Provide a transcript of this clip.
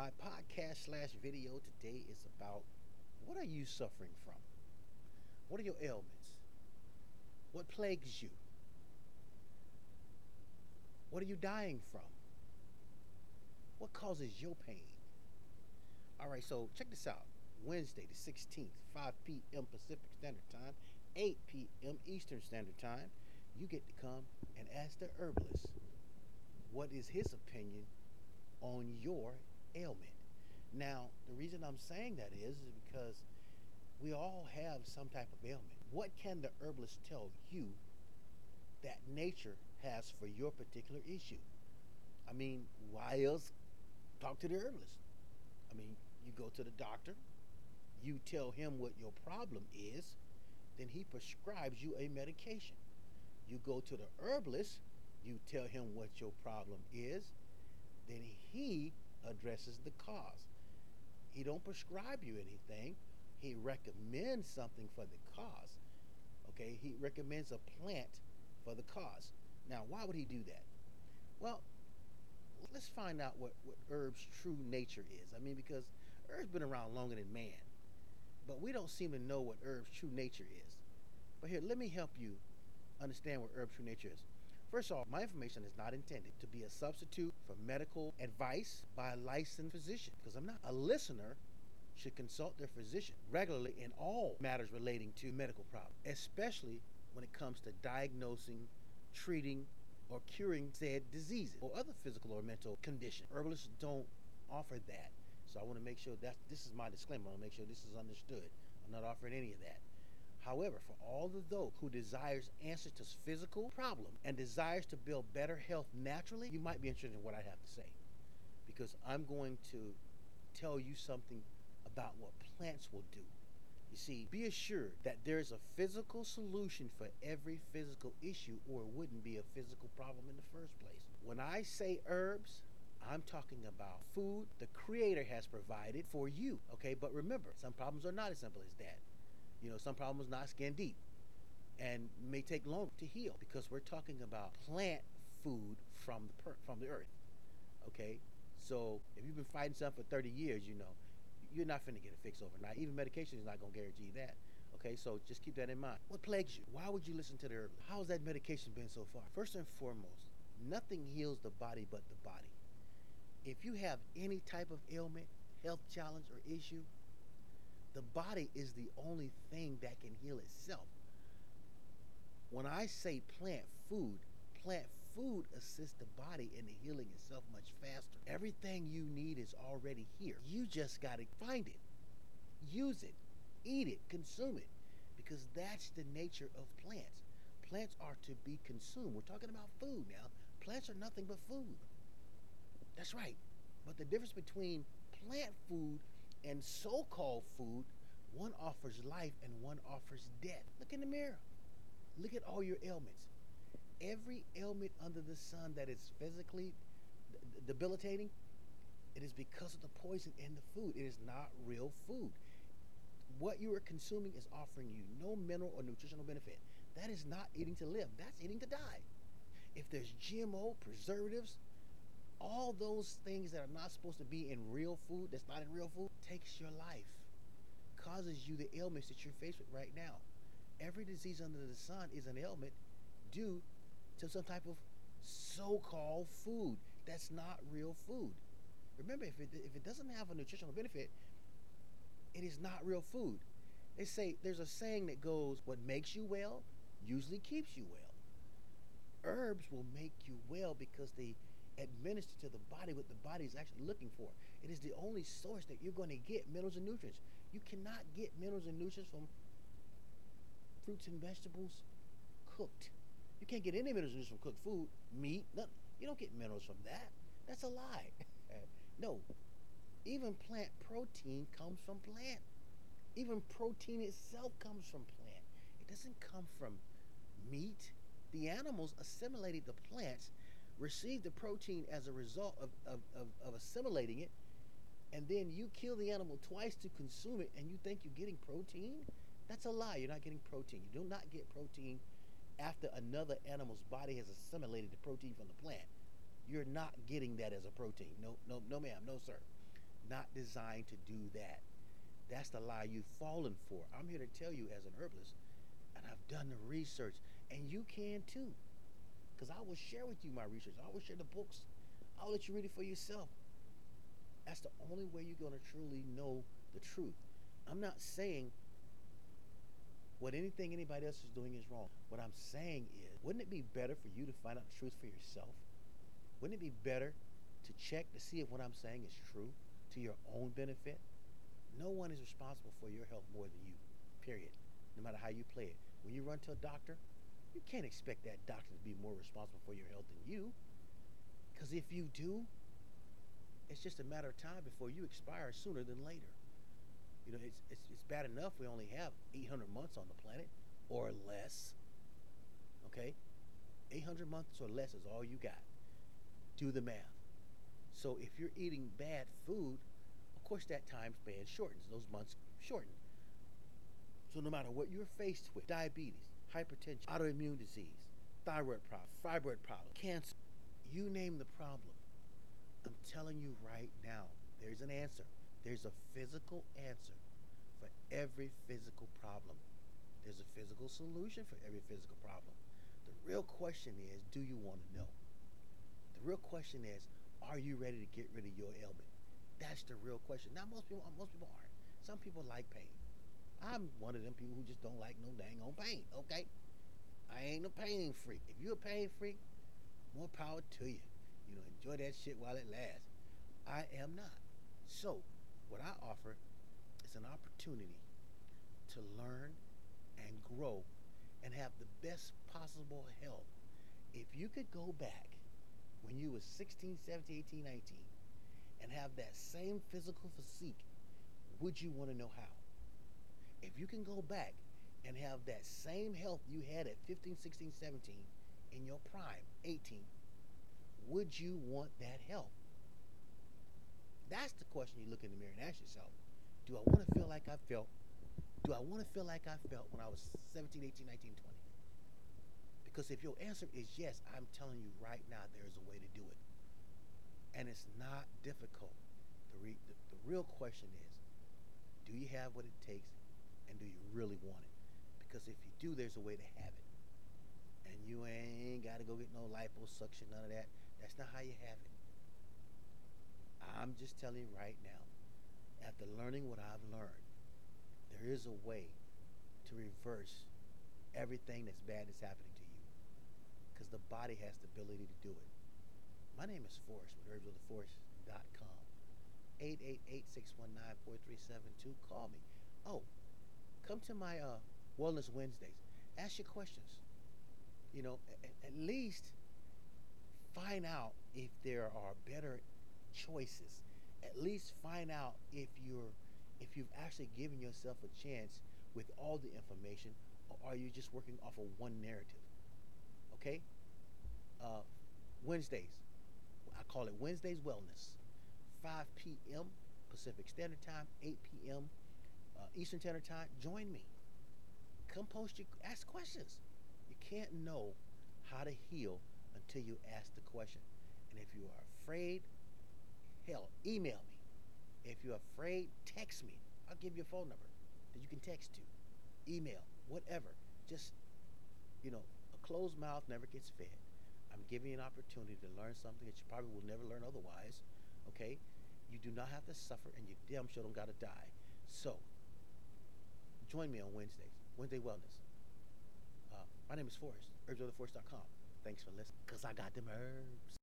My podcast slash video today is about what are you suffering from? What are your ailments? What plagues you? What are you dying from? What causes your pain? All right, so check this out. Wednesday, the 16th, 5 p.m. Pacific Standard Time, 8 p.m. Eastern Standard Time, you get to come and ask the herbalist what is his opinion on your ailment. Now, the reason I'm saying that is, is because we all have some type of ailment. What can the herbalist tell you that nature has for your particular issue? I mean, why else talk to the herbalist? I mean, you go to the doctor, you tell him what your problem is, then he prescribes you a medication. You go to the herbalist, you tell him what your problem is, then he addresses the cause. He don't prescribe you anything. He recommends something for the cause. Okay, he recommends a plant for the cause. Now, why would he do that? Well, let's find out what, what herb's true nature is. I mean, because herb's been around longer than man, but we don't seem to know what herb's true nature is. But here, let me help you understand what herb's true nature is. First of all, my information is not intended to be a substitute for medical advice by a licensed physician because I'm not. A listener should consult their physician regularly in all matters relating to medical problems, especially when it comes to diagnosing, treating, or curing said diseases or other physical or mental conditions. Herbalists don't offer that. So I want to make sure that this is my disclaimer. I want to make sure this is understood. I'm not offering any of that. However, for all of those who desires answers to physical problem and desires to build better health naturally, you might be interested in what I have to say. Because I'm going to tell you something about what plants will do. You see, be assured that there's a physical solution for every physical issue, or it wouldn't be a physical problem in the first place. When I say herbs, I'm talking about food the Creator has provided for you. Okay, but remember, some problems are not as simple as that. You know, some problems not skin deep and may take long to heal because we're talking about plant food from the per- from the earth. Okay? So, if you've been fighting something for 30 years, you know, you're not finna get a fix overnight. Even medication is not gonna guarantee that. Okay, so just keep that in mind. What plagues you? Why would you listen to the herbalist? How's that medication been so far? First and foremost, nothing heals the body but the body. If you have any type of ailment, health challenge, or issue, the body is the only thing that can heal itself. When I say plant food, plant food assists the body in the healing itself much faster. Everything you need is already here. You just got to find it, use it, eat it, consume it, because that's the nature of plants. Plants are to be consumed. We're talking about food now. Plants are nothing but food. That's right. But the difference between plant food and so called food, one offers life and one offers death. Look in the mirror. Look at all your ailments. Every ailment under the sun that is physically debilitating, it is because of the poison in the food. It is not real food. What you are consuming is offering you no mineral or nutritional benefit. That is not eating to live, that's eating to die. If there's GMO, preservatives, all those things that are not supposed to be in real food, that's not in real food, takes your life, causes you the ailments that you're faced with right now. Every disease under the sun is an ailment due to some type of so-called food that's not real food. Remember, if it if it doesn't have a nutritional benefit, it is not real food. They say there's a saying that goes, "What makes you well usually keeps you well." Herbs will make you well because they administer to the body what the body is actually looking for. It is the only source that you're going to get minerals and nutrients. You cannot get minerals and nutrients from fruits and vegetables cooked. You can't get any minerals and nutrients from cooked food, meat, nothing. You don't get minerals from that. That's a lie. no. Even plant protein comes from plant. Even protein itself comes from plant. It doesn't come from meat. The animals assimilated the plants receive the protein as a result of, of, of, of assimilating it, and then you kill the animal twice to consume it, and you think you're getting protein? That's a lie. You're not getting protein. You do not get protein after another animal's body has assimilated the protein from the plant. You're not getting that as a protein. No, no, no, ma'am, no, sir. not designed to do that. That's the lie you've fallen for. I'm here to tell you as an herbalist, and I've done the research, and you can too. Because I will share with you my research. I will share the books. I'll let you read it for yourself. That's the only way you're going to truly know the truth. I'm not saying what anything anybody else is doing is wrong. What I'm saying is, wouldn't it be better for you to find out the truth for yourself? Wouldn't it be better to check to see if what I'm saying is true to your own benefit? No one is responsible for your health more than you, period. No matter how you play it. When you run to a doctor, you can't expect that doctor to be more responsible for your health than you. Because if you do, it's just a matter of time before you expire sooner than later. You know, it's, it's, it's bad enough we only have 800 months on the planet or less. Okay? 800 months or less is all you got. Do the math. So if you're eating bad food, of course that time span shortens. Those months shorten. So no matter what you're faced with, diabetes, hypertension, autoimmune disease, thyroid problem, fibroid problem, cancer, you name the problem. I'm telling you right now, there's an answer. There's a physical answer for every physical problem. There's a physical solution for every physical problem. The real question is, do you want to know? The real question is, are you ready to get rid of your ailment? That's the real question. Now most people most people aren't. Some people like pain. I'm one of them people who just don't like no dang on pain, okay? I ain't a pain freak. If you're a pain freak, more power to you. You know, enjoy that shit while it lasts. I am not. So, what I offer is an opportunity to learn and grow and have the best possible health. If you could go back when you was 16, 17, 18, 19 and have that same physical physique, would you want to know how? If you can go back and have that same health you had at 15, 16, 17 in your prime, 18, would you want that health? That's the question you look in the mirror and ask yourself. Do I want to feel like I felt? Do I want to feel like I felt when I was 17, 18, 19, 20? Because if your answer is yes, I'm telling you right now there's a way to do it. And it's not difficult. The, re- the, the real question is, do you have what it takes and do you really want it? Because if you do, there's a way to have it. And you ain't got to go get no liposuction, none of that. That's not how you have it. I'm just telling you right now, after learning what I've learned, there is a way to reverse everything that's bad that's happening to you. Because the body has the ability to do it. My name is Forrest with herbsoftheforest.com. 888-619-4372. Call me. Come to my uh, Wellness Wednesdays. Ask your questions. You know, at, at least find out if there are better choices. At least find out if you're if you've actually given yourself a chance with all the information, or are you just working off of one narrative? Okay. Uh, Wednesdays, I call it Wednesdays Wellness. 5 p.m. Pacific Standard Time, 8 p.m. Uh, Eastern Standard Time. Join me. Come post your ask questions. You can't know how to heal until you ask the question. And if you are afraid Hell, email me. If you're afraid, text me. I'll give you a phone number that you can text to. Email, whatever. Just, you know, a closed mouth never gets fed. I'm giving you an opportunity to learn something that you probably will never learn otherwise. Okay? You do not have to suffer, and you damn sure don't got to die. So, join me on Wednesdays. Wednesday Wellness. Uh, my name is Forrest, herbsoftheforest.com. Thanks for listening, because I got them herbs.